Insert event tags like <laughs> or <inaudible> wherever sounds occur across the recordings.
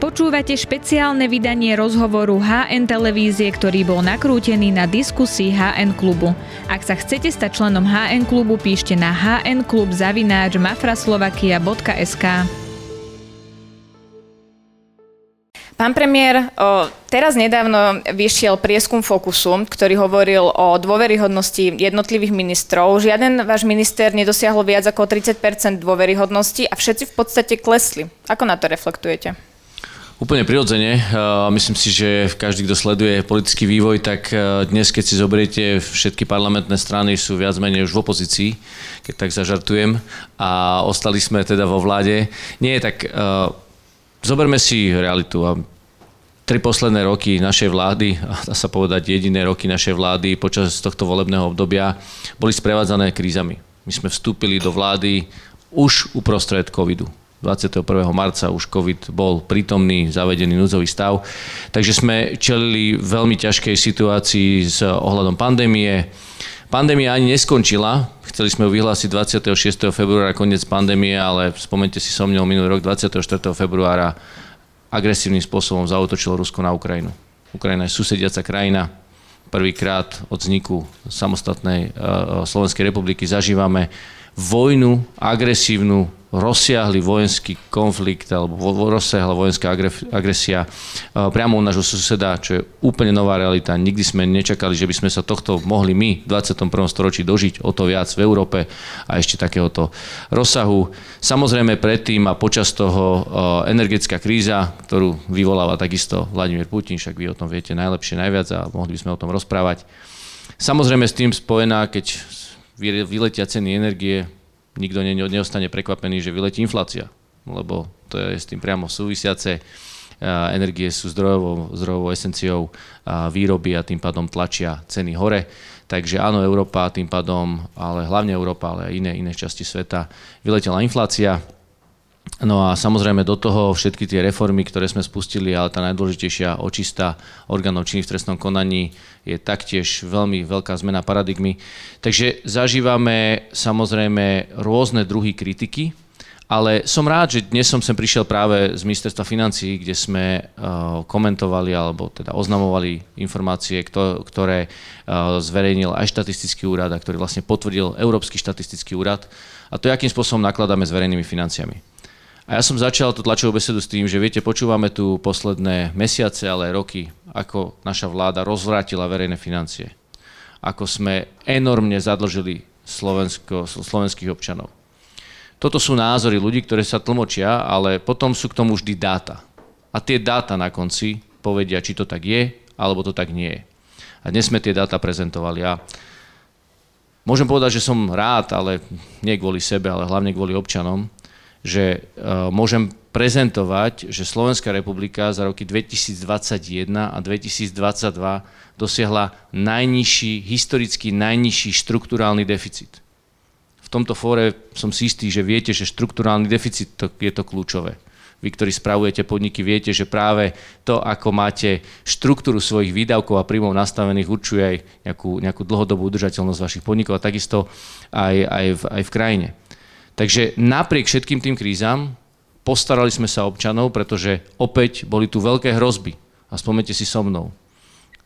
Počúvate špeciálne vydanie rozhovoru HN televízie, ktorý bol nakrútený na diskusii HN klubu. Ak sa chcete stať členom HN klubu, píšte na hnklub.mafraslovakia.sk Pán premiér, teraz nedávno vyšiel prieskum Fokusu, ktorý hovoril o dôveryhodnosti jednotlivých ministrov. Žiaden váš minister nedosiahol viac ako 30% dôveryhodnosti a všetci v podstate klesli. Ako na to reflektujete? Úplne prirodzene. Myslím si, že každý, kto sleduje politický vývoj, tak e, dnes, keď si zoberiete, všetky parlamentné strany sú viac menej už v opozícii, keď tak zažartujem, a ostali sme teda vo vláde. Nie, tak uh, zoberme si realitu. Tri posledné roky našej vlády, dá sa povedať jediné roky našej vlády počas tohto volebného obdobia, boli sprevádzané krízami. My sme vstúpili do vlády už uprostred covidu 21. marca už COVID bol prítomný, zavedený núdzový stav. Takže sme čelili veľmi ťažkej situácii s ohľadom pandémie. Pandémia ani neskončila. Chceli sme ju vyhlásiť 26. februára koniec pandémie, ale spomente si so mnou minulý rok 24. februára agresívnym spôsobom zautočilo Rusko na Ukrajinu. Ukrajina je susediaca krajina. Prvýkrát od vzniku samostatnej uh, Slovenskej republiky zažívame vojnu agresívnu rozsiahly vojenský konflikt alebo rozsiahla vojenská agresia priamo u nášho suseda, čo je úplne nová realita. Nikdy sme nečakali, že by sme sa tohto mohli my v 21. storočí dožiť o to viac v Európe a ešte takéhoto rozsahu. Samozrejme predtým a počas toho energetická kríza, ktorú vyvoláva takisto Vladimír Putin, však vy o tom viete najlepšie, najviac a mohli by sme o tom rozprávať. Samozrejme s tým spojená, keď vyletia ceny energie, nikto neostane prekvapený, že vyletí inflácia, lebo to je s tým priamo súvisiace. Energie sú zdrojovou, zdrojovou esenciou výroby a tým pádom tlačia ceny hore. Takže áno, Európa tým pádom, ale hlavne Európa, ale aj iné, iné časti sveta, vyletela inflácia. No a samozrejme do toho všetky tie reformy, ktoré sme spustili, ale tá najdôležitejšia očista orgánov činných v trestnom konaní je taktiež veľmi veľká zmena paradigmy. Takže zažívame samozrejme rôzne druhy kritiky, ale som rád, že dnes som sem prišiel práve z ministerstva financí, kde sme uh, komentovali alebo teda oznamovali informácie, ktoré uh, zverejnil aj štatistický úrad a ktorý vlastne potvrdil Európsky štatistický úrad a to, akým spôsobom nakladáme s verejnými financiami. A ja som začal tú tlačovú besedu s tým, že viete, počúvame tu posledné mesiace, ale aj roky, ako naša vláda rozvrátila verejné financie. Ako sme enormne zadlžili Slovensko, slovenských občanov. Toto sú názory ľudí, ktoré sa tlmočia, ale potom sú k tomu vždy dáta. A tie dáta na konci povedia, či to tak je, alebo to tak nie je. A dnes sme tie dáta prezentovali. A môžem povedať, že som rád, ale nie kvôli sebe, ale hlavne kvôli občanom, že uh, môžem prezentovať, že Slovenská republika za roky 2021 a 2022 dosiahla najnižší, historicky najnižší štruktúrálny deficit. V tomto fóre som si istý, že viete, že štruktúrálny deficit to, je to kľúčové. Vy, ktorí spravujete podniky, viete, že práve to, ako máte štruktúru svojich výdavkov a príjmov nastavených, určuje aj nejakú, nejakú dlhodobú udržateľnosť vašich podnikov a takisto aj, aj, v, aj v krajine. Takže napriek všetkým tým krízam postarali sme sa občanov, pretože opäť boli tu veľké hrozby. A spomnite si so mnou.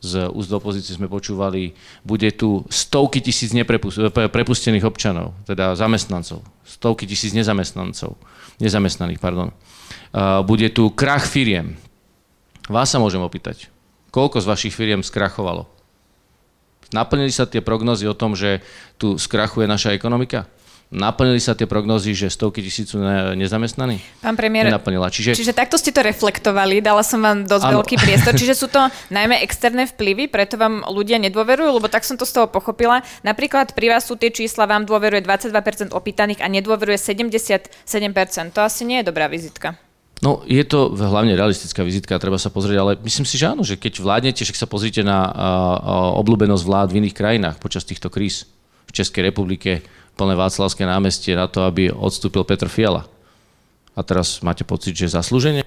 Z úst opozície sme počúvali, bude tu stovky tisíc prepustených občanov, teda zamestnancov, stovky tisíc nezamestnancov, nezamestnaných, pardon. Bude tu krach firiem. Vás sa môžem opýtať, koľko z vašich firiem skrachovalo? Naplnili sa tie prognozy o tom, že tu skrachuje naša ekonomika? Naplnili sa tie prognozy, že stovky tisíc sú nezamestnaní? Pán premiér, Nenaplnila. Čiže... čiže takto ste to reflektovali, dala som vám dosť ano. veľký priestor. Čiže sú to najmä externé vplyvy, preto vám ľudia nedôverujú, lebo tak som to z toho pochopila. Napríklad pri vás sú tie čísla, vám dôveruje 22% opýtaných a nedôveruje 77%. To asi nie je dobrá vizitka. No, je to hlavne realistická vizitka, treba sa pozrieť, ale myslím si, že áno, že keď vládnete, však sa pozrite na uh, obľúbenosť vlád v iných krajinách počas týchto kríz. V Českej republike plné Václavské námestie na to, aby odstúpil Petr Fiala. A teraz máte pocit, že zaslúženie?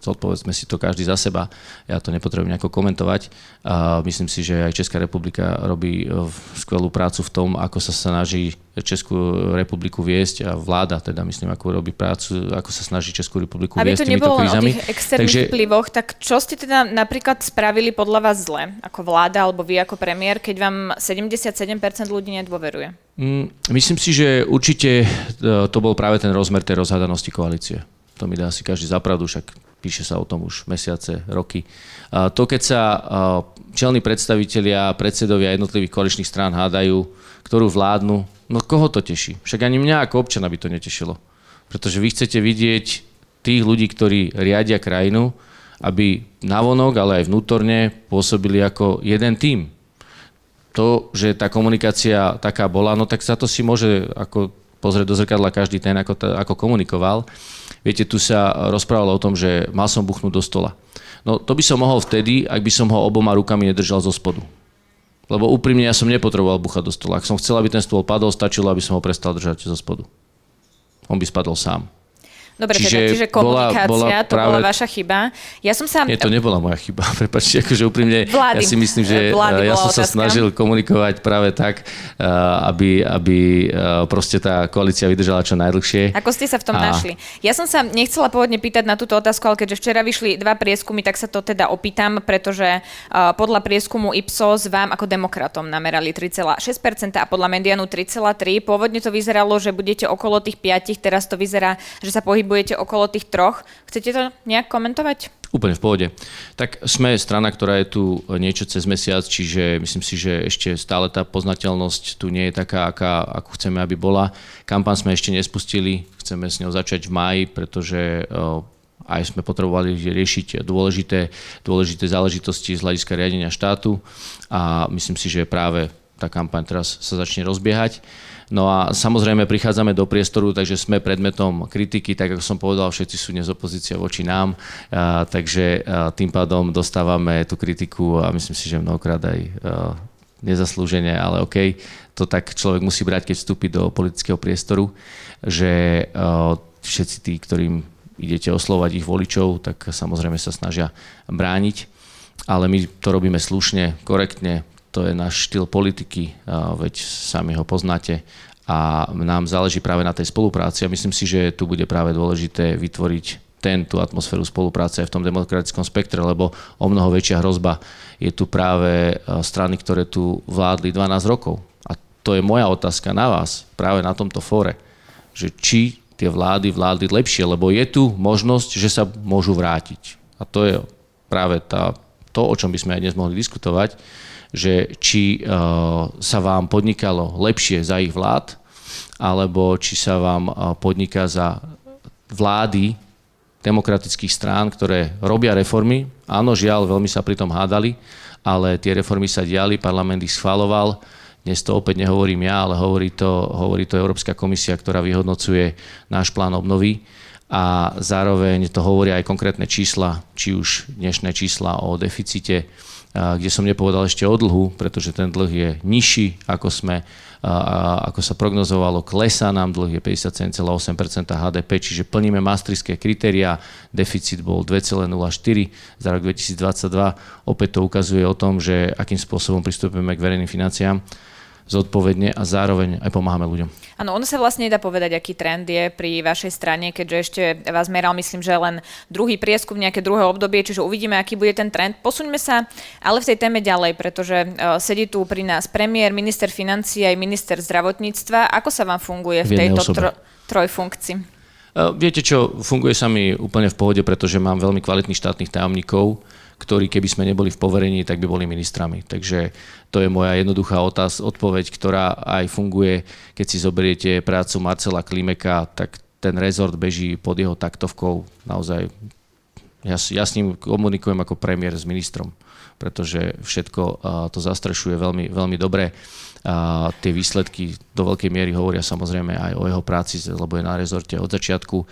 Zodpovedzme si to každý za seba. Ja to nepotrebujem nejako komentovať. A myslím si, že aj Česká republika robí skvelú prácu v tom, ako sa snaží Českú republiku viesť a vláda teda myslím, ako robí prácu, ako sa snaží Českú republiku Aby viesť to nebolo o tých externých Takže... vplyvoch, tak čo ste teda napríklad spravili podľa vás zle, ako vláda alebo vy ako premiér, keď vám 77% ľudí nedôveruje? Mm, myslím si, že určite e, to bol práve ten rozmer tej rozhadanosti koalície. To mi dá asi každý zapravdu, však píše sa o tom už mesiace, roky. To, keď sa čelní predstavitelia, predsedovia jednotlivých koaličných strán hádajú, ktorú vládnu, no koho to teší? Však ani mňa ako občana by to netešilo. Pretože vy chcete vidieť tých ľudí, ktorí riadia krajinu, aby navonok, ale aj vnútorne pôsobili ako jeden tím. To, že tá komunikácia taká bola, no tak sa to si môže ako pozrieť do zrkadla každý ten, ako, ako komunikoval. Viete, tu sa rozprávalo o tom, že mal som buchnúť do stola. No to by som mohol vtedy, ak by som ho oboma rukami nedržal zo spodu. Lebo úprimne ja som nepotreboval buchať do stola. Ak som chcel, aby ten stôl padol, stačilo, aby som ho prestal držať zo spodu. On by spadol sám. Dobre, čiže, teda, čiže komunikácia, bola, bola to práve... bola vaša chyba. Ja som sa... Nie, to nebola moja chyba, <laughs> prepačte, akože úprimne, vlády. ja si myslím, že vlády ja som otázka. sa snažil komunikovať práve tak, eh, aby, aby eh, proste tá koalícia vydržala čo najdlhšie. Ako ste sa v tom a... našli? Ja som sa nechcela pôvodne pýtať na túto otázku, ale keďže včera vyšli dva prieskumy, tak sa to teda opýtam, pretože eh, podľa prieskumu Ipsos vám ako demokratom namerali 3,6% a podľa Medianu 3,3%. Pôvodne to vyzeralo, že budete okolo tých 5, teraz to vyzerá, že sa pohybuje pohybujete okolo tých troch. Chcete to nejak komentovať? Úplne v pohode. Tak sme strana, ktorá je tu niečo cez mesiac, čiže myslím si, že ešte stále tá poznateľnosť tu nie je taká, aká, ako chceme, aby bola. Kampan sme ešte nespustili, chceme s ňou začať v maji, pretože aj sme potrebovali riešiť dôležité, dôležité záležitosti z hľadiska riadenia štátu a myslím si, že práve tá kampaň teraz sa začne rozbiehať. No a samozrejme prichádzame do priestoru, takže sme predmetom kritiky, tak ako som povedal, všetci sú dnes opozícia voči nám, a, takže a, tým pádom dostávame tú kritiku a myslím si, že mnohokrát aj a, nezaslúžene, ale OK, to tak človek musí brať, keď vstúpi do politického priestoru, že a, všetci tí, ktorým idete oslovať ich voličov, tak samozrejme sa snažia brániť, ale my to robíme slušne, korektne, to je náš štýl politiky, veď sami ho poznáte a nám záleží práve na tej spolupráci a myslím si, že tu bude práve dôležité vytvoriť tú atmosféru spolupráce aj v tom demokratickom spektre, lebo o mnoho väčšia hrozba je tu práve strany, ktoré tu vládli 12 rokov. A to je moja otázka na vás, práve na tomto fóre, že či tie vlády vládli lepšie, lebo je tu možnosť, že sa môžu vrátiť. A to je práve tá, to, o čom by sme aj dnes mohli diskutovať, že či uh, sa vám podnikalo lepšie za ich vlád, alebo či sa vám uh, podniká za vlády demokratických strán, ktoré robia reformy. Áno, žiaľ, veľmi sa pri tom hádali, ale tie reformy sa diali, parlament ich schvaloval. Dnes to opäť nehovorím ja, ale hovorí to, hovorí to Európska komisia, ktorá vyhodnocuje náš plán obnovy a zároveň to hovoria aj konkrétne čísla, či už dnešné čísla o deficite kde som nepovedal ešte o dlhu, pretože ten dlh je nižší, ako sme ako sa prognozovalo, klesá nám dlh, je 57,8% HDP, čiže plníme maastrichtské kritéria, deficit bol 2,04 za rok 2022. Opäť to ukazuje o tom, že akým spôsobom pristupujeme k verejným financiám zodpovedne a zároveň aj pomáhame ľuďom. Áno, ono sa vlastne nedá povedať, aký trend je pri vašej strane, keďže ešte vás meral, myslím, že len druhý prieskum, nejaké druhé obdobie, čiže uvidíme, aký bude ten trend. Posuňme sa ale v tej téme ďalej, pretože uh, sedí tu pri nás premiér, minister financí aj minister zdravotníctva. Ako sa vám funguje v, v tejto tro, trojfunkcii? Uh, viete čo, funguje sa mi úplne v pohode, pretože mám veľmi kvalitných štátnych tajomníkov, ktorí keby sme neboli v poverení, tak by boli ministrami. Takže to je moja jednoduchá otáz, odpoveď, ktorá aj funguje, keď si zoberiete prácu Marcela Klimeka, tak ten rezort beží pod jeho taktovkou. Naozaj, ja, ja s ním komunikujem ako premiér s ministrom, pretože všetko to zastrešuje veľmi, veľmi dobre a tie výsledky do veľkej miery hovoria samozrejme aj o jeho práci, lebo je na rezorte od začiatku.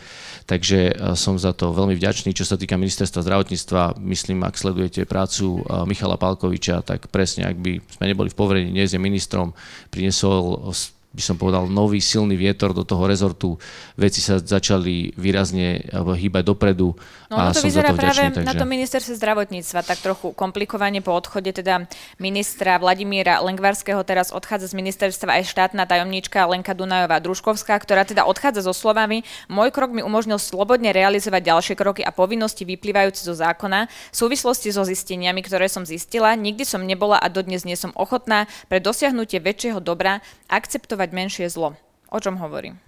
Takže e, som za to veľmi vďačný. Čo sa týka ministerstva zdravotníctva, myslím, ak sledujete prácu e, Michala Palkoviča, tak presne, ak by sme neboli v poverení, dnes je ministrom, priniesol by som povedal, nový silný vietor do toho rezortu. Veci sa začali výrazne hýbať dopredu. No a to vyzerá to práve takže... na to ministerstve zdravotníctva tak trochu komplikovane po odchode teda ministra Vladimíra Lengvarského teraz odchádza z ministerstva aj štátna tajomníčka Lenka Dunajová Družkovská, ktorá teda odchádza so slovami Môj krok mi umožnil slobodne realizovať ďalšie kroky a povinnosti vyplývajúce zo zákona v súvislosti so zisteniami, ktoré som zistila. Nikdy som nebola a dodnes nie som ochotná pre dosiahnutie väčšieho dobra akceptovať menšie zlo. O čom hovorím?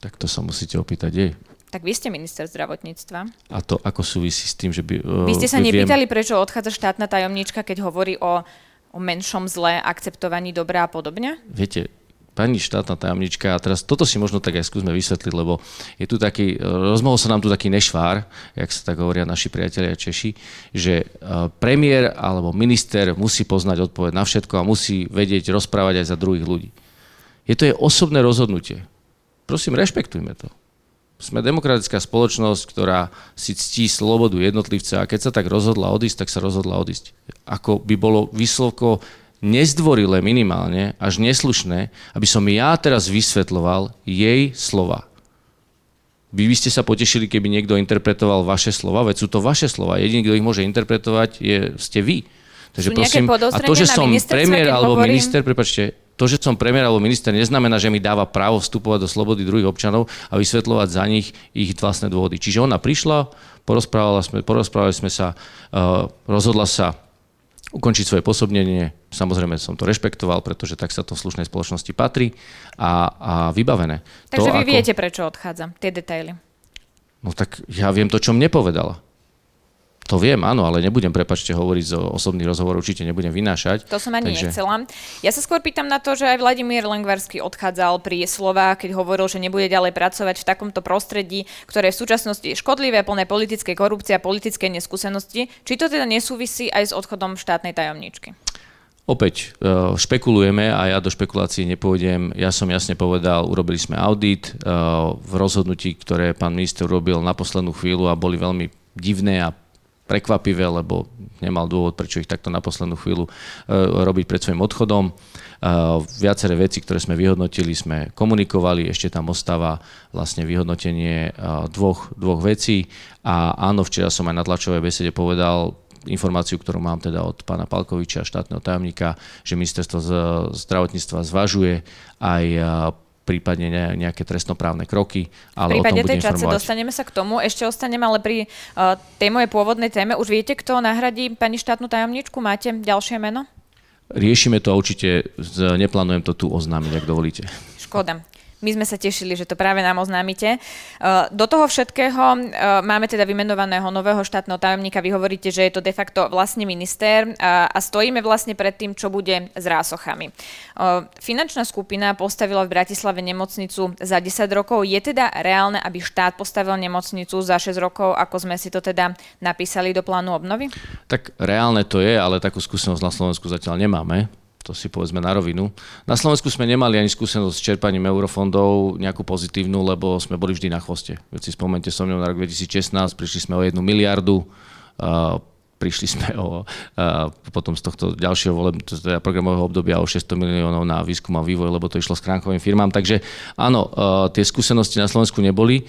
Tak to sa musíte opýtať jej. Tak vy ste minister zdravotníctva. A to ako súvisí s tým, že by... Uh, vy ste sa nepýtali, viem... prečo odchádza štátna tajomníčka, keď hovorí o, o menšom zle, akceptovaní dobra a podobne? Viete, pani štátna tajomnička, a teraz toto si možno tak aj skúsme vysvetliť, lebo je tu taký, rozmohol sa nám tu taký nešvár, jak sa tak hovoria naši priatelia Češi, že e, premiér alebo minister musí poznať odpoveď na všetko a musí vedieť rozprávať aj za druhých ľudí. Je to je osobné rozhodnutie. Prosím, rešpektujme to. Sme demokratická spoločnosť, ktorá si ctí slobodu jednotlivca a keď sa tak rozhodla odísť, tak sa rozhodla odísť. Ako by bolo vyslovko nezdvorilé minimálne, až neslušné, aby som ja teraz vysvetloval jej slova. Vy by ste sa potešili, keby niekto interpretoval vaše slova, veď sú to vaše slova. Jediný, kto ich môže interpretovať, je, ste vy. Takže prosím, a to, že som premiér alebo hovorím... minister, prepačte, to, že som premiér alebo minister, neznamená, že mi dáva právo vstupovať do slobody druhých občanov a vysvetľovať za nich ich vlastné dôvody. Čiže ona prišla, porozprávala sme, porozprávali sme sa, uh, rozhodla sa ukončiť svoje pôsobnenie. Samozrejme som to rešpektoval, pretože tak sa to v slušnej spoločnosti patrí a, a vybavené. Takže to, vy ako... viete, prečo odchádza, tie detaily. No tak ja viem to, čo mne povedala. To viem, áno, ale nebudem, prepačte, hovoriť zo osobných rozhovorov, určite nebudem vynášať. To som ani takže... nechcela. Ja sa skôr pýtam na to, že aj Vladimír Lengvarský odchádzal pri slovách, keď hovoril, že nebude ďalej pracovať v takomto prostredí, ktoré je v súčasnosti škodlivé, plné politickej korupcie a politickej neskúsenosti. Či to teda nesúvisí aj s odchodom štátnej tajomničky? Opäť e, špekulujeme a ja do špekulácií nepôjdem. Ja som jasne povedal, urobili sme audit e, v rozhodnutí, ktoré pán minister urobil na poslednú chvíľu a boli veľmi divné a prekvapivé, lebo nemal dôvod, prečo ich takto na poslednú chvíľu e, robiť pred svojim odchodom. E, viaceré veci, ktoré sme vyhodnotili, sme komunikovali, ešte tam ostáva vlastne vyhodnotenie e, dvoch, dvoch vecí. A áno, včera som aj na tlačovej besede povedal, informáciu, ktorú mám teda od pána Palkoviča, štátneho tajomníka, že ministerstvo zdravotníctva zvažuje aj prípadne nejaké trestnoprávne kroky. Ale v prípade o tom tej čace dostaneme sa k tomu. Ešte ostaneme ale pri uh, tej mojej pôvodnej téme. Už viete, kto nahradí pani štátnu tajomničku? Máte ďalšie meno? Riešime to a určite neplánujem to tu oznámiť, ak dovolíte. Škoda. My sme sa tešili, že to práve nám oznámite. Uh, do toho všetkého uh, máme teda vymenovaného nového štátneho tajomníka. Vy hovoríte, že je to de facto vlastne minister a stojíme vlastne pred tým, čo bude s rásochami. Finančná skupina postavila v Bratislave nemocnicu za 10 rokov. Je teda reálne, aby štát postavil nemocnicu za 6 rokov, ako sme si to teda napísali do plánu obnovy? Tak reálne to je, ale takú skúsenosť na Slovensku zatiaľ nemáme to si povedzme na rovinu. Na Slovensku sme nemali ani skúsenosť s čerpaním eurofondov nejakú pozitívnu, lebo sme boli vždy na chvoste. Veď si spomente so mnou na rok 2016, prišli sme o jednu miliardu, prišli sme o, potom z tohto ďalšieho voleb, teda programového obdobia o 600 miliónov na výskum a vývoj, lebo to išlo s kránkovým firmám. Takže áno, tie skúsenosti na Slovensku neboli.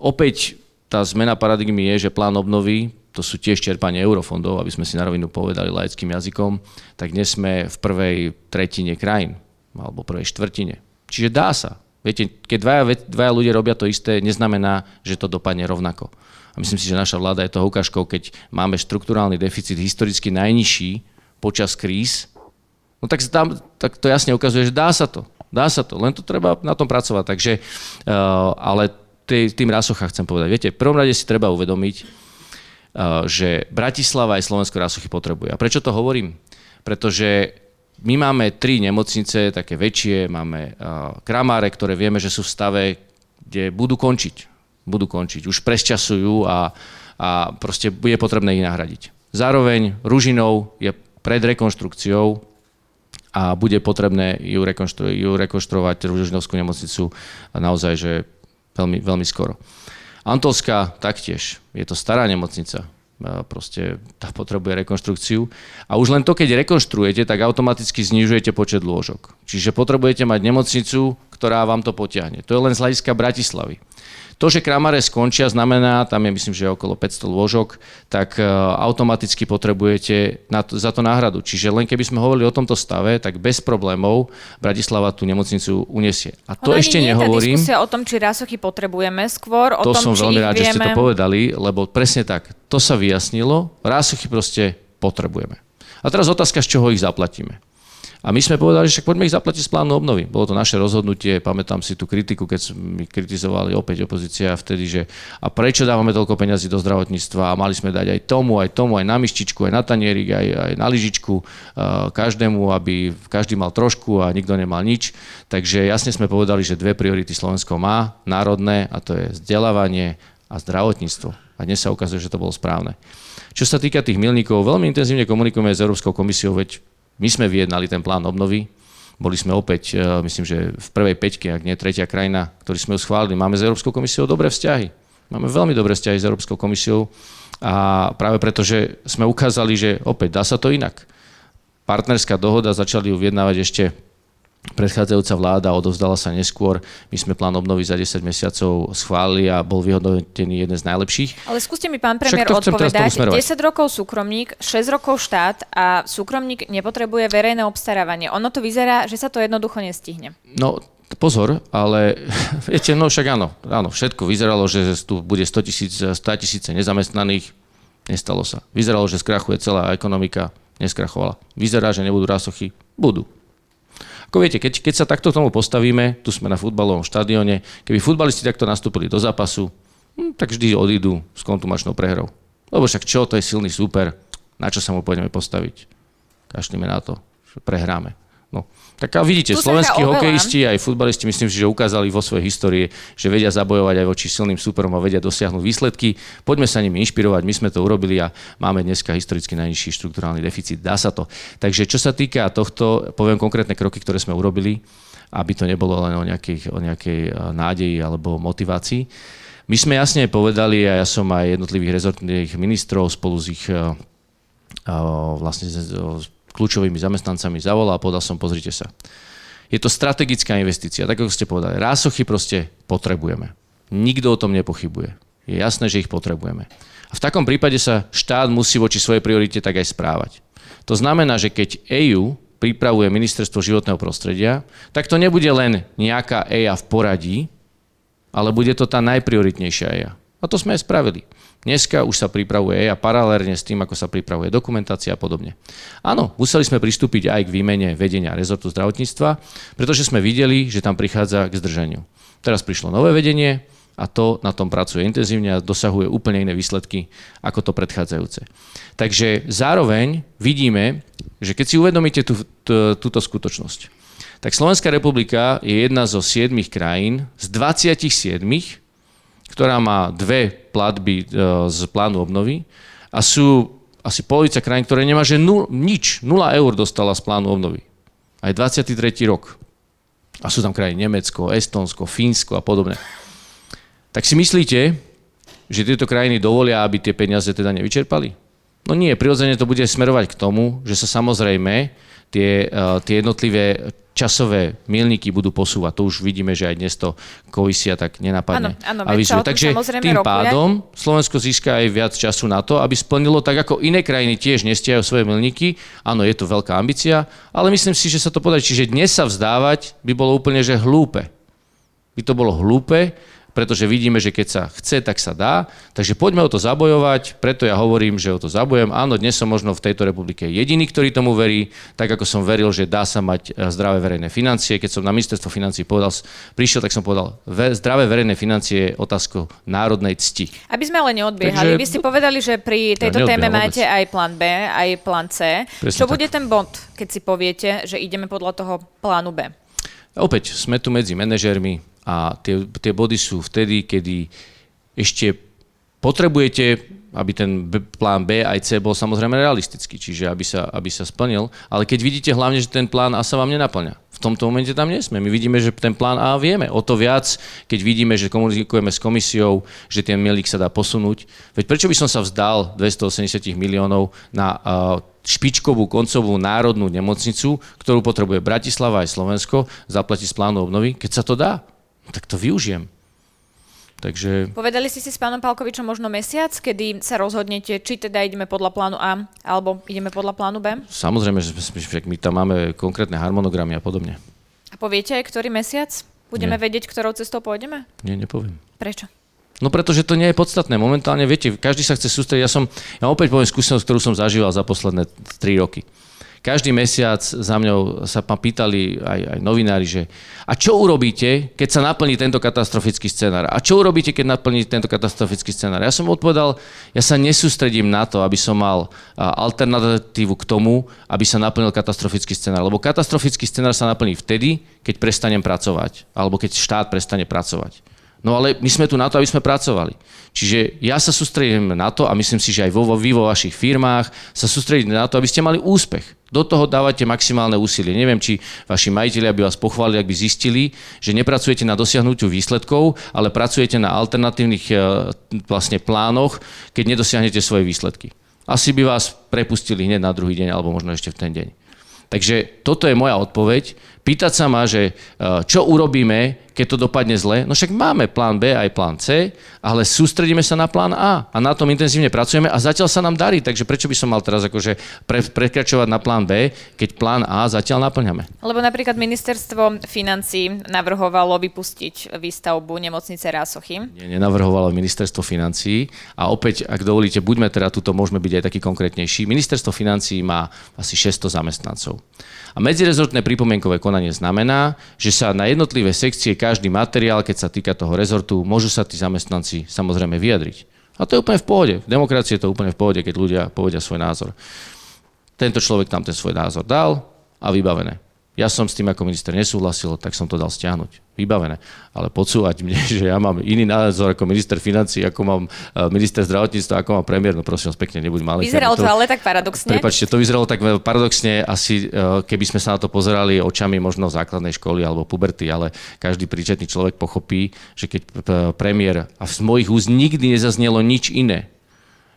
Opäť tá zmena paradigmy je, že plán obnovy to sú tiež čerpanie eurofondov, aby sme si na rovinu povedali laickým jazykom, tak dnes sme v prvej tretine krajín, alebo prvej štvrtine. Čiže dá sa. Viete, keď dvaja, dvaja ľudia robia to isté, neznamená, že to dopadne rovnako. A myslím si, že naša vláda je to ukážkou, keď máme štruktúrálny deficit historicky najnižší počas kríz, no tak, tam, tak to jasne ukazuje, že dá sa to. Dá sa to, len to treba na tom pracovať. Takže, uh, ale tým rásochách chcem povedať. Viete, v prvom rade si treba uvedomiť, Eh, že Bratislava aj Slovensko rásochy potrebuje. A prečo to hovorím? Pretože my máme tri nemocnice, také väčšie, máme eh, kramáre, ktoré vieme, že sú v stave, kde budú končiť. Budú končiť. Už presčasujú a, a proste bude potrebné ich nahradiť. Zároveň Ružinov je pred rekonštrukciou a bude potrebné ju, rekonštru- ju rekonštruovať Ružinovskú nemocnicu naozaj, že veľmi, veľmi skoro. Antolská taktiež. Je to stará nemocnica. proste tá potrebuje rekonštrukciu. A už len to, keď rekonštruujete, tak automaticky znižujete počet lôžok. Čiže potrebujete mať nemocnicu, ktorá vám to potiahne. To je len z hľadiska Bratislavy. To, že Kramare skončia, znamená, tam je myslím, že okolo 500 lôžok, tak e, automaticky potrebujete na to, za to náhradu. Čiže len keby sme hovorili o tomto stave, tak bez problémov Bratislava tú nemocnicu uniesie. A to Ono ešte nie nehovorím. Je tá o tom, či rásochy potrebujeme, skôr o to tom, som či veľmi rád, vieme... že ste to povedali, lebo presne tak. To sa vyjasnilo. Rásochy proste potrebujeme. A teraz otázka, z čoho ich zaplatíme. A my sme povedali, že však poďme ich zaplatiť z plánu obnovy. Bolo to naše rozhodnutie, pamätám si tú kritiku, keď sme kritizovali opäť opozícia vtedy, že a prečo dávame toľko peňazí do zdravotníctva a mali sme dať aj tomu, aj tomu, aj na myštičku, aj na tanierik, aj, aj na lyžičku, uh, každému, aby každý mal trošku a nikto nemal nič. Takže jasne sme povedali, že dve priority Slovensko má, národné, a to je vzdelávanie a zdravotníctvo. A dnes sa ukazuje, že to bolo správne. Čo sa týka tých milníkov, veľmi intenzívne komunikujeme s Európskou komisiou, veď my sme vyjednali ten plán obnovy, boli sme opäť, e, myslím, že v prvej peťke, ak nie tretia krajina, ktorý sme ju schválili. Máme s Európskou komisiou dobré vzťahy. Máme veľmi dobré vzťahy s Európskou komisiou a práve preto, že sme ukázali, že opäť dá sa to inak. Partnerská dohoda, začali ju vyjednávať ešte predchádzajúca vláda odovzdala sa neskôr. My sme plán obnovy za 10 mesiacov schválili a bol vyhodnotený jeden z najlepších. Ale skúste mi, pán premiér, odpovedať. 10 rokov súkromník, 6 rokov štát a súkromník nepotrebuje verejné obstarávanie. Ono to vyzerá, že sa to jednoducho nestihne. No, pozor, ale <laughs> viete, no však áno, áno, všetko vyzeralo, že tu bude 100 tisíc, 100 tisíce nezamestnaných, nestalo sa. Vyzeralo, že skrachuje celá ekonomika, neskrachovala. Vyzerá, že nebudú rásochy, budú. Ako viete, keď, keď sa takto tomu postavíme, tu sme na futbalovom štadióne, keby futbalisti takto nastúpili do zápasu, hm, tak vždy odídu s kontumačnou prehrou. Lebo však čo, to je silný super, na čo sa mu pôjdeme postaviť? Kašlíme na to, prehráme. No. Tak a vidíte, tu slovenskí hokejisti aj futbalisti myslím si, že ukázali vo svojej histórii, že vedia zabojovať aj voči silným súperom a vedia dosiahnuť výsledky. Poďme sa nimi inšpirovať, my sme to urobili a máme dneska historicky najnižší štruktúrálny deficit. Dá sa to. Takže čo sa týka tohto, poviem konkrétne kroky, ktoré sme urobili, aby to nebolo len o nejakej, o nejakej nádeji alebo motivácii. My sme jasne povedali, a ja som aj jednotlivých rezortných ministrov spolu s ich vlastne kľúčovými zamestnancami zavolal a povedal som, pozrite sa. Je to strategická investícia, tak ako ste povedali. Rásochy proste potrebujeme. Nikto o tom nepochybuje. Je jasné, že ich potrebujeme. A v takom prípade sa štát musí voči svojej priorite tak aj správať. To znamená, že keď EU pripravuje ministerstvo životného prostredia, tak to nebude len nejaká EIA v poradí, ale bude to tá najprioritnejšia EIA. A to sme aj spravili. Dneska už sa pripravuje a paralelne s tým, ako sa pripravuje dokumentácia a podobne. Áno, museli sme pristúpiť aj k výmene vedenia rezortu zdravotníctva, pretože sme videli, že tam prichádza k zdržaniu. Teraz prišlo nové vedenie a to na tom pracuje intenzívne a dosahuje úplne iné výsledky ako to predchádzajúce. Takže zároveň vidíme, že keď si uvedomíte tú, tú, túto skutočnosť, tak Slovenská republika je jedna zo siedmých krajín z 27, ktorá má dve platby e, z plánu obnovy a sú asi polovica krajín, ktoré nemá, že nul, nič, 0 eur dostala z plánu obnovy. Aj 23. rok. A sú tam krajiny Nemecko, Estonsko, Fínsko a podobne. Tak si myslíte, že tieto krajiny dovolia, aby tie peniaze teda nevyčerpali? No nie, prirodzene to bude smerovať k tomu, že sa samozrejme tie, uh, tie jednotlivé časové milníky budú posúvať. To už vidíme, že aj dnes to komisia tak nenapadne. Áno, áno, Takže tým pádom Slovensko získa aj viac času na to, aby splnilo tak, ako iné krajiny tiež nestiajú svoje milníky. Áno, je to veľká ambícia, ale myslím si, že sa to podarí. Čiže dnes sa vzdávať by bolo úplne že hlúpe. By to bolo hlúpe, pretože vidíme, že keď sa chce, tak sa dá. Takže poďme o to zabojovať, preto ja hovorím, že o to zabojujem. Áno, dnes som možno v tejto republike jediný, ktorý tomu verí, tak ako som veril, že dá sa mať e, zdravé verejné financie. Keď som na ministerstvo financí povedal, prišiel, tak som povedal, zdravé verejné financie je otázkou národnej cti. Aby sme ale neodbiehali, Takže, vy ste povedali, že pri tejto ja téme máte aj plán B, aj plán C. Presne Čo tak. bude ten bod, keď si poviete, že ideme podľa toho plánu B? Opäť sme tu medzi manažérmi, a tie, tie body sú vtedy, kedy ešte potrebujete aby ten B, plán B aj C bol samozrejme realistický, čiže aby sa, aby sa splnil. Ale keď vidíte hlavne, že ten plán A sa vám nenaplňa. V tomto momente tam nie sme. My vidíme, že ten plán A vieme. O to viac, keď vidíme, že komunikujeme s komisiou, že ten milík sa dá posunúť. Veď prečo by som sa vzdal 280 miliónov na špičkovú koncovú národnú nemocnicu, ktorú potrebuje Bratislava aj Slovensko, zaplatiť z plánu obnovy, keď sa to dá? Tak to využijem. Takže... Povedali ste si s pánom Palkovičom možno mesiac, kedy sa rozhodnete, či teda ideme podľa plánu A, alebo ideme podľa plánu B? Samozrejme, že my tam máme konkrétne harmonogramy a podobne. A poviete aj, ktorý mesiac? Budeme Nie. vedieť, ktorou cestou pôjdeme? Nie, nepoviem. Prečo? No pretože to nie je podstatné. Momentálne, viete, každý sa chce sústrediť. Ja som, ja opäť poviem skúsenosť, ktorú som zažíval za posledné 3 roky každý mesiac za mňou sa ma pýtali aj, aj novinári, že a čo urobíte, keď sa naplní tento katastrofický scenár? A čo urobíte, keď naplní tento katastrofický scenár? Ja som odpovedal, ja sa nesústredím na to, aby som mal alternatívu k tomu, aby sa naplnil katastrofický scenár. Lebo katastrofický scenár sa naplní vtedy, keď prestanem pracovať. Alebo keď štát prestane pracovať. No ale my sme tu na to, aby sme pracovali. Čiže ja sa sústredím na to a myslím si, že aj vo, vy vo vašich firmách sa sústredíte na to, aby ste mali úspech. Do toho dávate maximálne úsilie. Neviem, či vaši majiteľi by vás pochválili, ak by zistili, že nepracujete na dosiahnutiu výsledkov, ale pracujete na alternatívnych e, vlastne plánoch, keď nedosiahnete svoje výsledky. Asi by vás prepustili hneď na druhý deň, alebo možno ešte v ten deň. Takže toto je moja odpoveď. Pýtať sa ma, že e, čo urobíme, keď to dopadne zle. No však máme plán B aj plán C, ale sústredíme sa na plán A a na tom intenzívne pracujeme a zatiaľ sa nám darí, takže prečo by som mal teraz akože pre, prekračovať na plán B, keď plán A zatiaľ naplňame? Lebo napríklad ministerstvo financí navrhovalo vypustiť výstavbu nemocnice Rásochy. Nie, nenavrhovalo ministerstvo financí a opäť, ak dovolíte, buďme teda tuto, môžeme byť aj taký konkrétnejší. Ministerstvo financí má asi 600 zamestnancov. A medzirezortné pripomienkové konanie znamená, že sa na jednotlivé sekcie každý materiál, keď sa týka toho rezortu, môžu sa tí zamestnanci samozrejme vyjadriť. A to je úplne v pohode. V demokracii je to úplne v pohode, keď ľudia povedia svoj názor. Tento človek tam ten svoj názor dal a vybavené. Ja som s tým ako minister nesúhlasil, tak som to dal stiahnuť. Vybavené. Ale podsúvať mne, <laughs> že ja mám iný názor ako minister financí, ako mám e, minister zdravotníctva, ako mám premiér, no prosím vás pekne, nebuď malý. Vyzeralo to, to ale tak paradoxne. Prepačte, to vyzeralo tak paradoxne, asi e, keby sme sa na to pozerali očami možno základnej školy alebo puberty, ale každý príčetný človek pochopí, že keď premiér, a z mojich úst nikdy nezaznelo nič iné,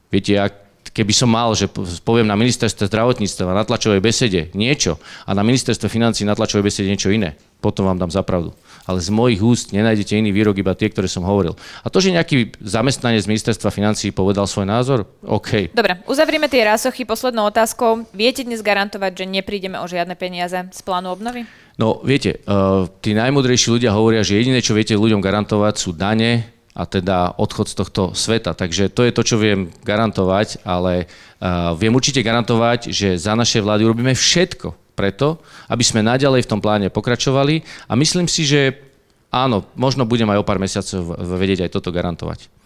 Viete, ak keby som mal, že poviem na ministerstve zdravotníctva, na tlačovej besede niečo a na ministerstve financí na tlačovej besede niečo iné, potom vám dám zapravdu. Ale z mojich úst nenájdete iný výrok, iba tie, ktoré som hovoril. A to, že nejaký zamestnanec z ministerstva financí povedal svoj názor, OK. Dobre, uzavrieme tie rásochy poslednou otázkou. Viete dnes garantovať, že neprídeme o žiadne peniaze z plánu obnovy? No, viete, uh, tí najmudrejší ľudia hovoria, že jediné, čo viete ľuďom garantovať, sú dane, a teda odchod z tohto sveta. Takže to je to, čo viem garantovať, ale uh, viem určite garantovať, že za naše vlády urobíme všetko preto, aby sme naďalej v tom pláne pokračovali a myslím si, že áno, možno budem aj o pár mesiacov vedieť aj toto garantovať.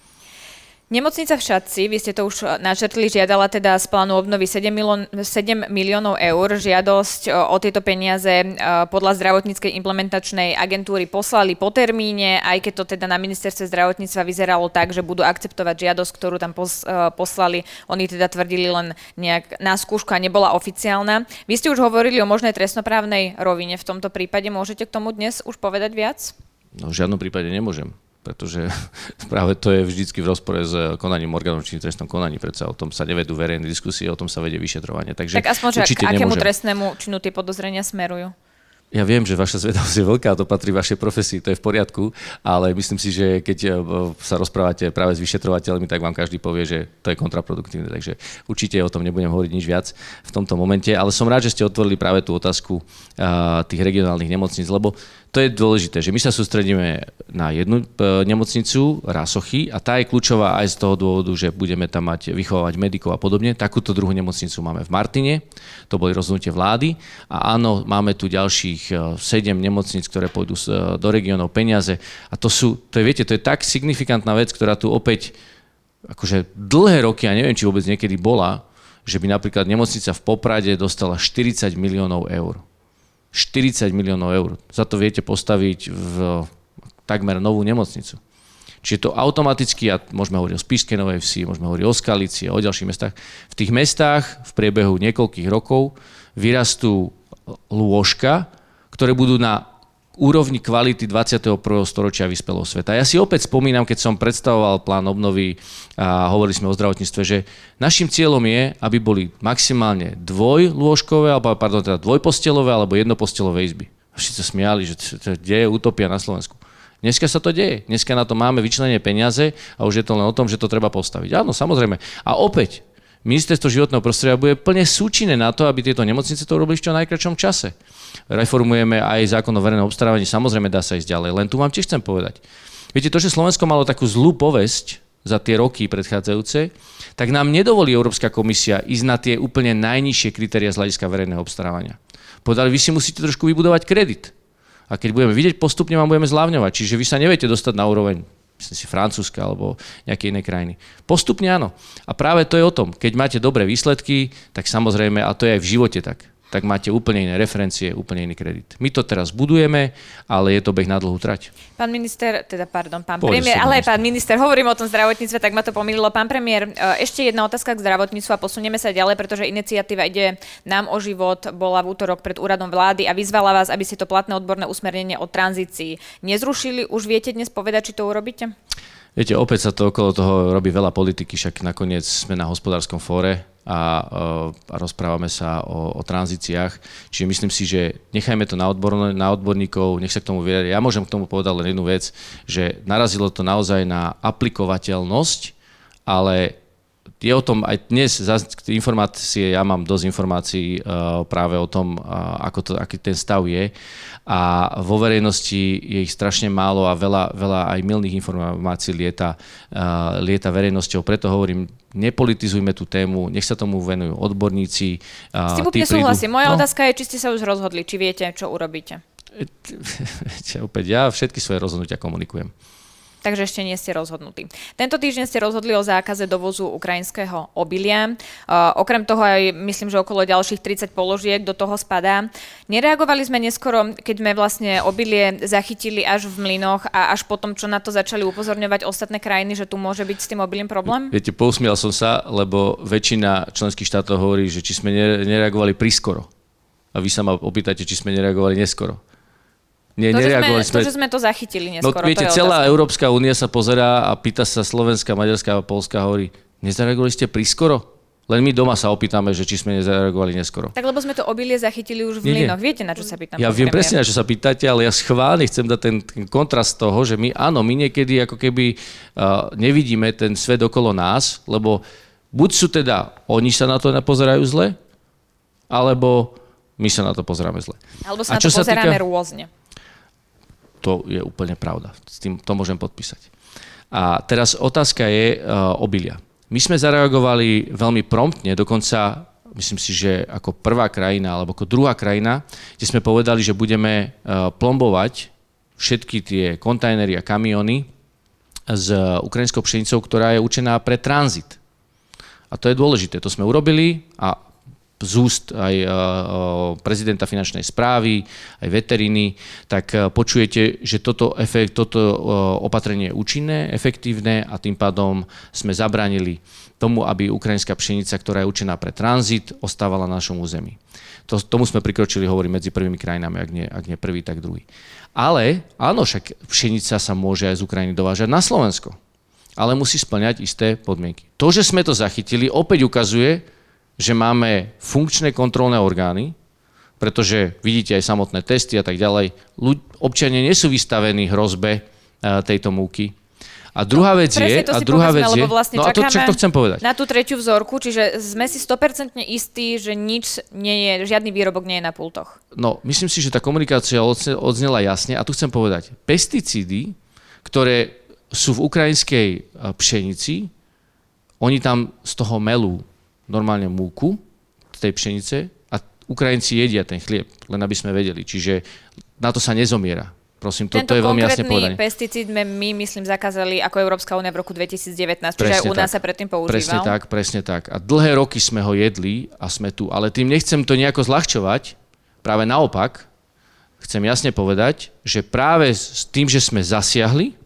Nemocnica v Šatci, vy ste to už eh, načrtli, žiadala teda z plánu obnovy 7, milión, 7 miliónov eur. Žiadosť eh, o tieto peniaze eh, podľa zdravotníckej implementačnej agentúry poslali po termíne, aj keď to teda na ministerstve zdravotníctva vyzeralo tak, že budú akceptovať žiadosť, ktorú tam pos, poslali. Oni teda tvrdili len nejak na skúšku a nebola oficiálna. Vy ste už hovorili o možnej trestnoprávnej rovine v tomto prípade. Môžete k tomu dnes už povedať viac? No v žiadnom prípade nemôžem pretože <laughs> práve to je vždycky v rozpore s konaním orgánov či trestnom konaní, predsa o tom sa nevedú verejné diskusie, o tom sa vedie vyšetrovanie. Takže tak aspoň, že k akému nemôžem. trestnému činu tie podozrenia smerujú? Ja viem, že vaša zvedavosť je veľká, to patrí vašej profesii, to je v poriadku, ale myslím si, že keď e, sa rozprávate práve s vyšetrovateľmi, tak vám každý povie, že to je kontraproduktívne. Takže určite o tom nebudem hovoriť nič viac v tomto momente, ale som rád, že ste otvorili práve tú otázku tých regionálnych nemocníc, lebo to je dôležité, že my sa sústredíme na jednu e, nemocnicu, Rásochy, a tá je kľúčová aj z toho dôvodu, že budeme tam mať vychovávať medikov a podobne. Takúto druhú nemocnicu máme v Martine, to boli rozhodnutie vlády. A áno, máme tu ďalších 7 e, nemocnic, ktoré pôjdu e, do regiónov peniaze. A to sú, to je, viete, to je tak signifikantná vec, ktorá tu opäť akože dlhé roky, a neviem, či vôbec niekedy bola, že by napríklad nemocnica v Poprade dostala 40 miliónov eur 40 miliónov eur. Za to viete postaviť v takmer novú nemocnicu. Čiže to automaticky, a môžeme hovoriť o Spišskej Novej Vsi, môžeme hovoriť o Skalici a o ďalších mestách, v tých mestách v priebehu niekoľkých rokov vyrastú lôžka, ktoré budú na úrovni kvality 21. storočia vyspelého sveta. Ja si opäť spomínam, keď som predstavoval plán obnovy a hovorili sme o zdravotníctve, že našim cieľom je, aby boli maximálne dvojlôžkové, alebo pardon, teda dvojpostelové alebo jednopostelové izby. Všetci sa smiali, že to je utopia na Slovensku. Dneska sa to deje. Dneska na to máme vyčlenie peniaze a už je to len o tom, že to treba postaviť. Áno, samozrejme. A opäť, ministerstvo životného prostredia bude plne súčinné na to, aby tieto nemocnice to robili v čo najkračom čase. Reformujeme aj zákon o verejnom obstarávaní, samozrejme dá sa ísť ďalej. Len tu vám tiež chcem povedať. Viete, to, že Slovensko malo takú zlú povesť za tie roky predchádzajúce, tak nám nedovolí Európska komisia ísť na tie úplne najnižšie kritéria z hľadiska verejného obstarávania. Povedali, vy si musíte trošku vybudovať kredit. A keď budeme vidieť, postupne vám budeme zľavňovať. Čiže vy sa neviete dostať na úroveň myslím si Francúzska alebo nejaké iné krajiny. Postupne áno. A práve to je o tom, keď máte dobré výsledky, tak samozrejme, a to je aj v živote tak, tak máte úplne iné referencie, úplne iný kredit. My to teraz budujeme, ale je to beh na dlhú trať. Pán minister, teda pardon, pán Povedz premiér, ale aj pán minister, hovorím o tom zdravotníctve, tak ma to pomýlilo. Pán premiér, e, ešte jedna otázka k zdravotníctvu a posunieme sa ďalej, pretože iniciatíva ide nám o život, bola v útorok pred úradom vlády a vyzvala vás, aby ste to platné odborné usmernenie o tranzícii nezrušili. Už viete dnes povedať, či to urobíte? Viete, opäť sa to okolo toho robí veľa politiky, však nakoniec sme na hospodárskom fóre, a, a rozprávame sa o, o tranzíciách. Čiže myslím si, že nechajme to na, odbor, na odborníkov, nech sa k tomu vyjadria. Ja môžem k tomu povedať len jednu vec, že narazilo to naozaj na aplikovateľnosť, ale je o tom aj dnes, informácie, ja mám dosť informácií uh, práve o tom, uh, ako to, aký ten stav je a vo verejnosti je ich strašne málo a veľa, veľa aj milných informácií lieta, uh, lieta verejnosťou. Preto hovorím, nepolitizujme tú tému, nech sa tomu venujú odborníci. S tým úplne súhlasím. Moja no. otázka je, či ste sa už rozhodli, či viete, čo urobíte. <laughs> Opäť ja všetky svoje rozhodnutia komunikujem takže ešte nie ste rozhodnutí. Tento týždeň ste rozhodli o zákaze dovozu ukrajinského obilia. Okrem toho aj myslím, že okolo ďalších 30 položiek do toho spadá. Nereagovali sme neskoro, keď sme vlastne obilie zachytili až v mlynoch a až potom, čo na to začali upozorňovať ostatné krajiny, že tu môže byť s tým obilím problém? Viete, pousmial som sa, lebo väčšina členských štátov hovorí, že či sme nereagovali prískoro. A vy sa ma opýtate, či sme nereagovali neskoro. Nie, to, nereagovali sme, to, že sme to zachytili neskoro. No, viete, celá otázka. Európska únia sa pozerá a pýta sa Slovenská, Maďarská a Polská hovorí, nezareagovali ste prískoro? Len my doma sa opýtame, že či sme nezareagovali neskoro. Tak lebo sme to obilie zachytili už v mlynoch. Viete, na čo sa pýtam? Ja viem presne, na čo sa pýtate, ale ja schválne chcem dať ten, ten kontrast toho, že my áno, my niekedy ako keby uh, nevidíme ten svet okolo nás, lebo buď sú teda, oni sa na to nepozerajú zle, alebo my sa na to pozeráme zle. Alebo sa A na to pozeráme týka... rôzne to je úplne pravda. S tým to môžem podpísať. A teraz otázka je uh, obilia. My sme zareagovali veľmi promptne, dokonca myslím si, že ako prvá krajina alebo ako druhá krajina, kde sme povedali, že budeme uh, plombovať všetky tie kontajnery a kamiony s ukrajinskou pšenicou, ktorá je určená pre tranzit. A to je dôležité. To sme urobili a z úst aj e, e, prezidenta finančnej správy, aj veteriny, tak e, počujete, že toto, efekt, toto opatrenie je účinné, efektívne a tým pádom sme zabránili tomu, aby ukrajinská pšenica, ktorá je určená pre tranzit, ostávala na našom území. To, tomu sme prikročili, hovorím, medzi prvými krajinami, ak nie, ak nie prvý, tak druhý. Ale áno, však pšenica sa môže aj z Ukrajiny dovážať na Slovensko. Ale musí splňať isté podmienky. To, že sme to zachytili, opäť ukazuje, že máme funkčné kontrolné orgány, pretože vidíte aj samotné testy a tak ďalej. Občania nie sú vystavení hrozbe e, tejto múky. A druhá vec je, a druhá vec je, vlastne no a to, čo to chcem povedať. Na tú tretiu vzorku, čiže sme si 100% istí, že nič nie je, žiadny výrobok nie je na pultoch. No, myslím si, že tá komunikácia odznela jasne a tu chcem povedať, pesticídy, ktoré sú v ukrajinskej e, pšenici, oni tam z toho melú normálne múku z tej pšenice a Ukrajinci jedia ten chlieb, len aby sme vedeli. Čiže na to sa nezomiera. Prosím, to, to je veľmi jasne povedané. pesticíd sme my, myslím, zakázali ako Európska únia v roku 2019, čiže presne aj u nás tak. sa predtým používal. Presne tak, presne tak. A dlhé roky sme ho jedli a sme tu. Ale tým nechcem to nejako zľahčovať, práve naopak, chcem jasne povedať, že práve s tým, že sme zasiahli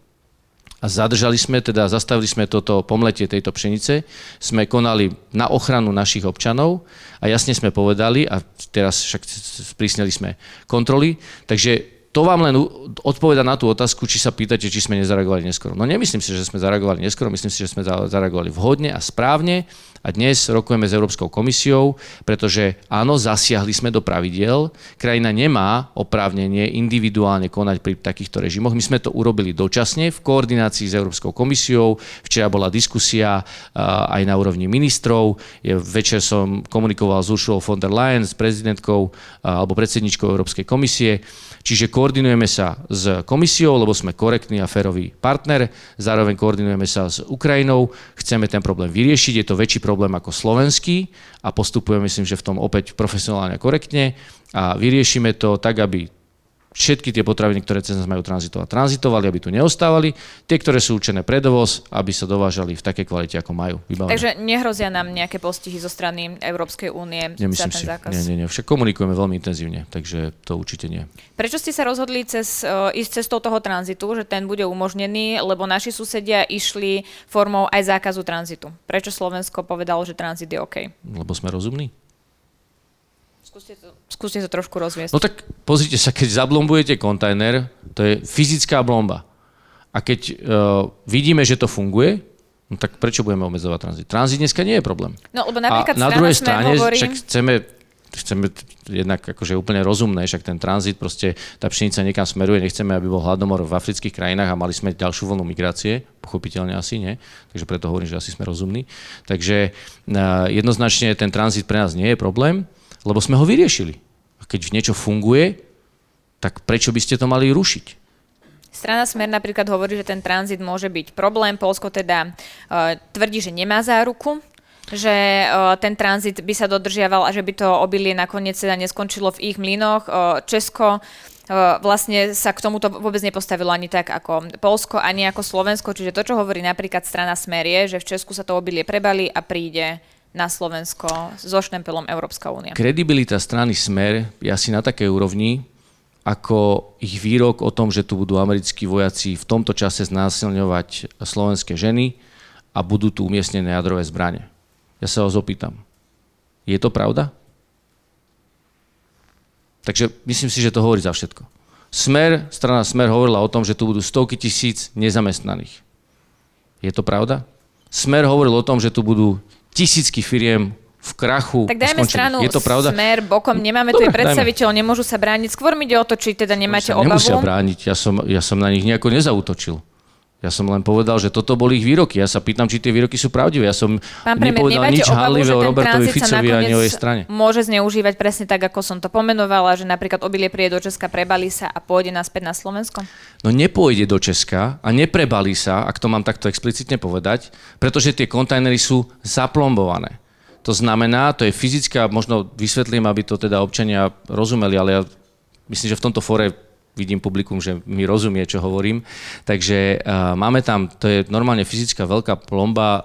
a zadržali sme, teda zastavili sme toto pomletie tejto pšenice, sme konali na ochranu našich občanov a jasne sme povedali, a teraz však sprísnili sme kontroly, takže to vám len odpoveda na tú otázku, či sa pýtate, či sme nezareagovali neskoro. No nemyslím si, že sme zareagovali neskoro, myslím si, že sme zareagovali vhodne a správne a dnes rokujeme s Európskou komisiou, pretože áno, zasiahli sme do pravidiel. Krajina nemá oprávnenie individuálne konať pri takýchto režimoch. My sme to urobili dočasne v koordinácii s Európskou komisiou. Včera bola diskusia aj na úrovni ministrov. Večer som komunikoval s Uršulou von der Leyen, s prezidentkou alebo predsedničkou Európskej komisie. Čiže koordinujeme sa s komisiou, lebo sme korektný a férový partner, zároveň koordinujeme sa s Ukrajinou, chceme ten problém vyriešiť, je to väčší problém ako slovenský a postupujeme, myslím, že v tom opäť profesionálne a korektne a vyriešime to tak, aby všetky tie potraviny, ktoré cez nás majú tranzitovať, tranzitovali, aby tu neostávali. Tie, ktoré sú určené pre dovoz, aby sa dovážali v takej kvalite, ako majú. Vybavené. Takže nehrozia nám nejaké postihy zo strany Európskej únie Nemyslím za ten si. zákaz? Nie, nie, nie. Však komunikujeme veľmi intenzívne, takže to určite nie. Prečo ste sa rozhodli cez, uh, ísť cestou toho tranzitu, že ten bude umožnený, lebo naši susedia išli formou aj zákazu tranzitu? Prečo Slovensko povedalo, že tranzit je OK? Lebo sme rozumní. Skúste to, skúste to trošku rozviesť. No tak pozrite sa, keď zablombujete kontajner, to je fyzická blomba. A keď uh, vidíme, že to funguje, no tak prečo budeme obmedzovať tranzit? Tranzit dneska nie je problém. No, lebo napríklad A na druhej strane hovorí... však chceme chceme jednak akože úplne rozumné, však ten tranzit, proste tá pšenica niekam smeruje, nechceme, aby bol hladomor v afrických krajinách a mali sme ďalšiu vlnu migrácie, pochopiteľne asi nie, takže preto hovorím, že asi sme rozumní. Takže uh, jednoznačne ten tranzit pre nás nie je problém, lebo sme ho vyriešili. A keď niečo funguje, tak prečo by ste to mali rušiť? Strana Smer napríklad hovorí, že ten tranzit môže byť problém. Polsko teda uh, tvrdí, že nemá záruku, že uh, ten tranzit by sa dodržiaval a že by to obilie nakoniec teda neskončilo v ich mlynoch. Uh, Česko uh, vlastne sa k tomuto vôbec nepostavilo ani tak ako Polsko, ani ako Slovensko. Čiže to, čo hovorí napríklad strana Smer je, že v Česku sa to obilie prebali a príde na Slovensko so štempelom Európska únia. Kredibilita strany Smer je asi na takej úrovni, ako ich výrok o tom, že tu budú americkí vojaci v tomto čase znásilňovať slovenské ženy a budú tu umiestnené jadrové zbranie. Ja sa vás opýtam. Je to pravda? Takže myslím si, že to hovorí za všetko. Smer, strana Smer hovorila o tom, že tu budú stovky tisíc nezamestnaných. Je to pravda? Smer hovoril o tom, že tu budú tisícky firiem v krachu. Tak dajme stranu je to pravda? smer, bokom, nemáme Dobre, tu predstaviteľ, nemôžu sa brániť. Skôr mi ide o to, či teda nemáte obavu. Nemusia brániť, ja som, ja som na nich nejako nezautočil. Ja som len povedal, že toto boli ich výroky. Ja sa pýtam, či tie výroky sú pravdivé. Ja som Pán nepovedal nič hanlivé o Robertovi Ficovi ani o jej strane. Môže zneužívať presne tak, ako som to pomenovala, že napríklad obilie príde do Česka, prebalí sa a pôjde naspäť na Slovensko? No nepôjde do Česka a neprebalí sa, ak to mám takto explicitne povedať, pretože tie kontajnery sú zaplombované. To znamená, to je fyzická, možno vysvetlím, aby to teda občania rozumeli, ale ja myslím, že v tomto fore vidím publikum, že mi rozumie, čo hovorím. Takže uh, máme tam, to je normálne fyzická veľká plomba, uh,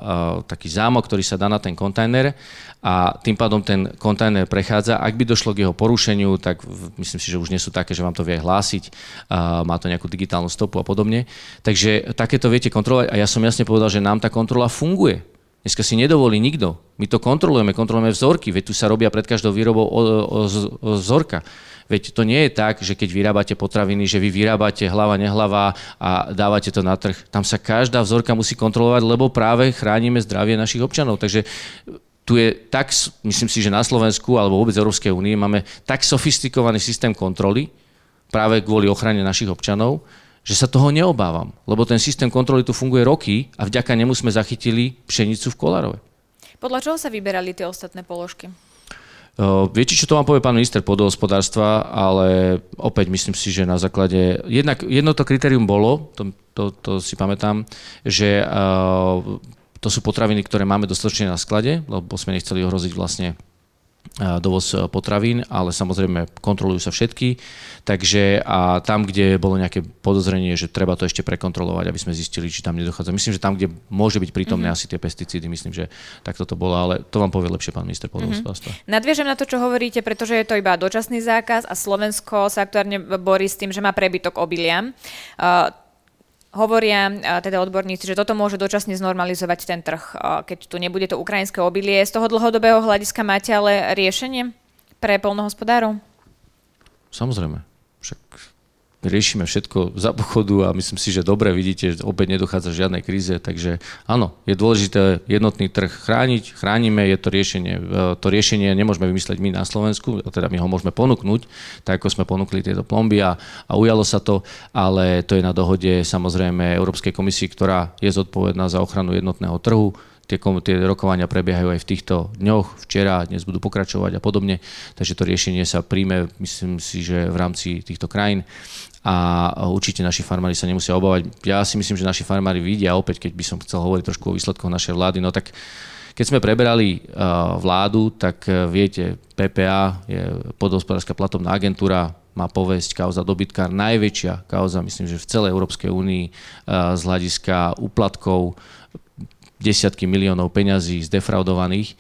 taký zámok, ktorý sa dá na ten kontajner a tým pádom ten kontajner prechádza. Ak by došlo k jeho porušeniu, tak myslím si, že už nie sú také, že vám to vie hlásiť, uh, má to nejakú digitálnu stopu a podobne. Takže takéto viete kontrolovať a ja som jasne povedal, že nám tá kontrola funguje. Dneska si nedovolí nikto. My to kontrolujeme, kontrolujeme vzorky, veď tu sa robia pred každou výrobou o, o, o vzorka. Veď to nie je tak, že keď vyrábate potraviny, že vy vyrábate hlava, nehlava a dávate to na trh. Tam sa každá vzorka musí kontrolovať, lebo práve chránime zdravie našich občanov. Takže tu je tak, myslím si, že na Slovensku alebo vôbec Európskej únie máme tak sofistikovaný systém kontroly práve kvôli ochrane našich občanov, že sa toho neobávam, lebo ten systém kontroly tu funguje roky a vďaka nemu sme zachytili pšenicu v Kolárove. Podľa čoho sa vyberali tie ostatné položky? Uh, viete, čo to vám povie pán minister podhospodárstva, ale opäť myslím si, že na základe... Jednak, jedno to kritérium bolo, to, to, to si pamätám, že uh, to sú potraviny, ktoré máme dostatočne na sklade, lebo sme nechceli ohroziť vlastne dovoz e, potravín, ale samozrejme kontrolujú sa všetky. Takže a tam, kde bolo nejaké podozrenie, že treba to ešte prekontrolovať, aby sme zistili, či tam nedochádza. Myslím, že tam, kde môže byť prítomné mm-hmm. asi tie pesticídy, myslím, že takto to bolo, ale to vám povie lepšie pán minister podhospodárstva. Mm-hmm. Nadviežem na to, čo hovoríte, pretože je to iba dočasný zákaz a Slovensko sa aktuálne borí s tým, že má prebytok obilia. Uh, Hovoria teda odborníci, že toto môže dočasne znormalizovať ten trh, keď tu nebude to ukrajinské obilie. Z toho dlhodobého hľadiska máte ale riešenie pre polnohospodárov? Samozrejme. Však riešime všetko za pochodu a myslím si, že dobre vidíte, že opäť nedochádza žiadnej kríze, takže áno, je dôležité jednotný trh chrániť, chránime, je to riešenie. E, to riešenie nemôžeme vymysleť my na Slovensku, teda my ho môžeme ponúknuť, tak ako sme ponúkli tieto plomby a, a ujalo sa to, ale to je na dohode samozrejme Európskej komisii, ktorá je zodpovedná za ochranu jednotného trhu, tie, tie rokovania prebiehajú aj v týchto dňoch, včera, dnes budú pokračovať a podobne, takže to riešenie sa príjme, myslím si, že v rámci týchto krajín a určite naši farmári sa nemusia obávať. Ja si myslím, že naši farmári vidia opäť, keď by som chcel hovoriť trošku o výsledkoch našej vlády, no tak keď sme preberali vládu, tak e, viete, PPA je podhospodárska platobná agentúra, má povesť kauza dobytkár, najväčšia kauza, myslím, že v celej Európskej únii z hľadiska úplatkov desiatky miliónov peňazí zdefraudovaných.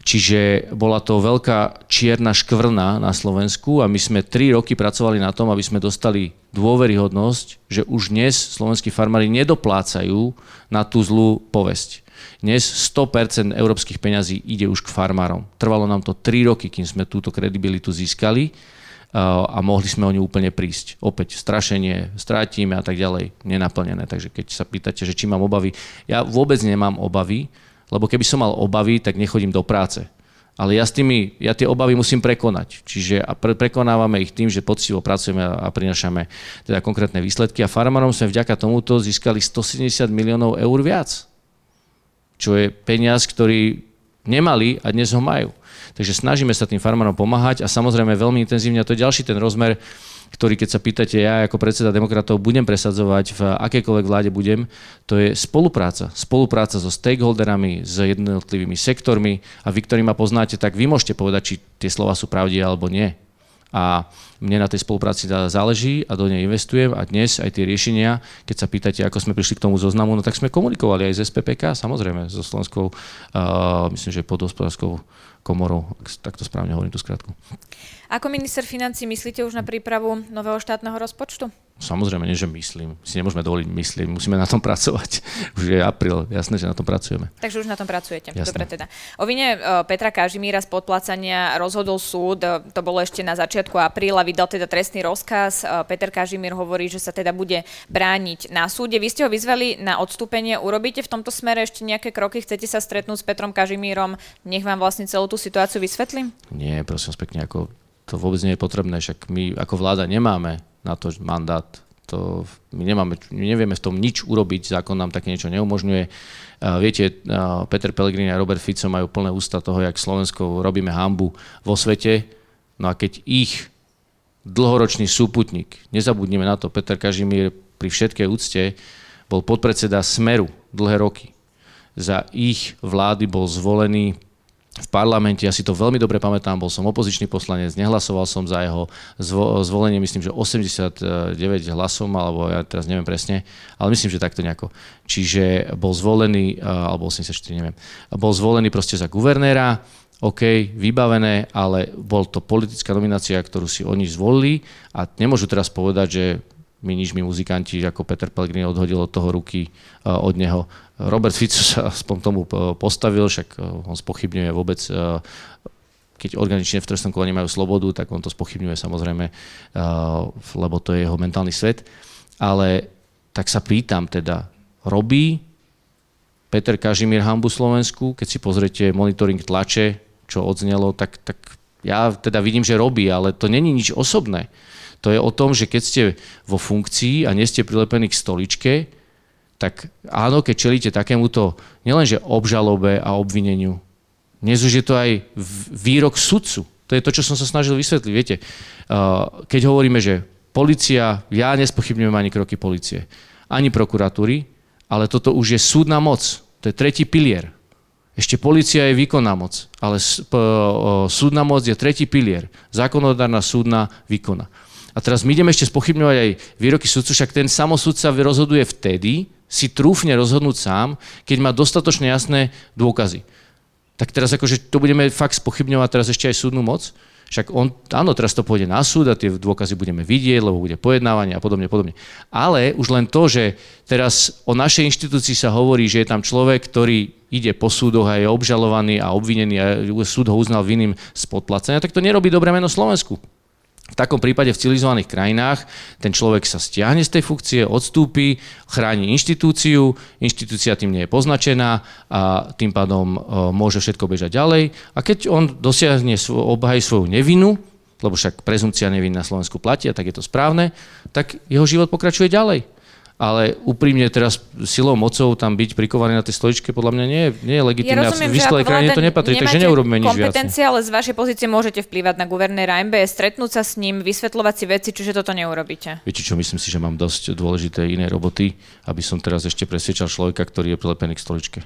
Čiže bola to veľká čierna škvrna na Slovensku a my sme tri roky pracovali na tom, aby sme dostali dôveryhodnosť, že už dnes slovenskí farmári nedoplácajú na tú zlú povesť. Dnes 100% európskych peňazí ide už k farmárom. Trvalo nám to 3 roky, kým sme túto kredibilitu získali a mohli sme o ňu úplne prísť. Opäť strašenie, strátime a tak ďalej, nenaplnené. Takže keď sa pýtate, že či mám obavy, ja vôbec nemám obavy, lebo keby som mal obavy, tak nechodím do práce. Ale ja, s tými, ja tie obavy musím prekonať. Čiže a pre, prekonávame ich tým, že poctivo pracujeme a, prinašame teda konkrétne výsledky. A farmárom sme vďaka tomuto získali 170 miliónov eur viac. Čo je peniaz, ktorý nemali a dnes ho majú. Takže snažíme sa tým farmárom pomáhať a samozrejme veľmi intenzívne, a to je ďalší ten rozmer, ktorý keď sa pýtate, ja ako predseda demokratov budem presadzovať, v akékoľvek vláde budem, to je spolupráca. Spolupráca so stakeholderami, s jednotlivými sektormi a vy, ktorí ma poznáte, tak vy môžete povedať, či tie slova sú pravdivé alebo nie. A mne na tej spolupráci záleží a do nej investujem a dnes aj tie riešenia, keď sa pýtate, ako sme prišli k tomu zoznamu, no tak sme komunikovali aj s SPPK, samozrejme, so Slovenskou, uh, myslím, že pod hospodárskou komorou, ak takto správne hovorím tú skratku. Ako minister financí myslíte už na prípravu nového štátneho rozpočtu? Samozrejme, nie že myslím. Si nemôžeme dovoliť myslieť, musíme na tom pracovať. <laughs> Už je apríl, jasné, že na tom pracujeme. Takže už na tom pracujete. Jasné. Dobre teda. O vine e, Petra Kažimíra z podplácania rozhodol súd, e, to bolo ešte na začiatku apríla, vydal teda trestný rozkaz. E, Peter Kažimír hovorí, že sa teda bude brániť na súde. Vy ste ho vyzvali na odstúpenie. Urobíte v tomto smere ešte nejaké kroky? Chcete sa stretnúť s Petrom Kažimírom? Nech vám vlastne celú tú situáciu vysvetlím? Nie, prosím pekne, ako to vôbec nie je potrebné, však my ako vláda nemáme na to mandát. To, my, nemáme, my nevieme v tom nič urobiť, zákon nám také niečo neumožňuje. Viete, Peter Pellegrini a Robert Fico majú plné ústa toho, jak Slovensko robíme hambu vo svete. No a keď ich dlhoročný súputník, nezabudnime na to, Peter Kažimír pri všetkej úcte bol podpredseda Smeru dlhé roky. Za ich vlády bol zvolený v parlamente, ja si to veľmi dobre pamätám, bol som opozičný poslanec, nehlasoval som za jeho zvolenie, myslím, že 89 hlasom, alebo ja teraz neviem presne, ale myslím, že takto nejako. Čiže bol zvolený, alebo 84, neviem, bol zvolený proste za guvernéra, OK, vybavené, ale bol to politická nominácia, ktorú si oni zvolili. A nemôžu teraz povedať, že my nič, my muzikanti, ako Peter Pellegrini odhodil od toho ruky od neho. Robert Fico sa aspoň tomu postavil, však e, on spochybňuje vôbec e, keď organične v trestnom kolaní majú slobodu, tak on to spochybňuje samozrejme, lebo to je jeho mentálny svet. Ale tak sa pýtam teda, robí Peter Kažimír hambu Slovensku? Keď si pozriete monitoring tlače, čo odznelo, tak, tak ja teda vidím, že robí, ale to není nič osobné. To je o tom, že keď ste vo funkcii a nie ste prilepení k stoličke, tak áno, keď čelíte takémuto nielenže obžalobe a obvineniu, dnes už je to aj výrok sudcu. To je to, čo som sa snažil vysvetliť. Viete, keď hovoríme, že policia, ja nespochybňujem ani kroky policie, ani prokuratúry, ale toto už je súdna moc. To je tretí pilier. Ešte policia je výkonná moc, ale súdna moc je tretí pilier. Zákonodárna súdna výkona. A teraz my ideme ešte spochybňovať aj výroky sudcu, však ten samosudca rozhoduje vtedy, si trúfne rozhodnúť sám, keď má dostatočne jasné dôkazy. Tak teraz akože to budeme fakt spochybňovať teraz ešte aj súdnu moc. Však on, áno, teraz to pôjde na súd a tie dôkazy budeme vidieť, lebo bude pojednávanie a podobne, podobne. Ale už len to, že teraz o našej inštitúcii sa hovorí, že je tam človek, ktorý ide po súdoch a je obžalovaný a obvinený a súd ho uznal vinným z podplacenia, tak to nerobí dobré meno Slovensku. V takom prípade v civilizovaných krajinách ten človek sa stiahne z tej funkcie, odstúpi, chráni inštitúciu, inštitúcia tým nie je poznačená a tým pádom môže všetko bežať ďalej. A keď on dosiahne, obhají svoju nevinu, lebo však prezumcia neviny na Slovensku platia, tak je to správne, tak jeho život pokračuje ďalej ale úprimne teraz silou mocou tam byť prikovaný na tej stoličke podľa mňa nie, nie je legitimné. Ja v vyspelej krajine to nepatrí, takže neurobíme nič viac. kompetencie, ale z vašej pozície môžete vplývať na guvernéra MBS, stretnúť sa s ním, vysvetľovať si veci, čiže toto neurobíte. Viete čo, myslím si, že mám dosť dôležité iné roboty, aby som teraz ešte presvedčal človeka, ktorý je prilepený k stoličke.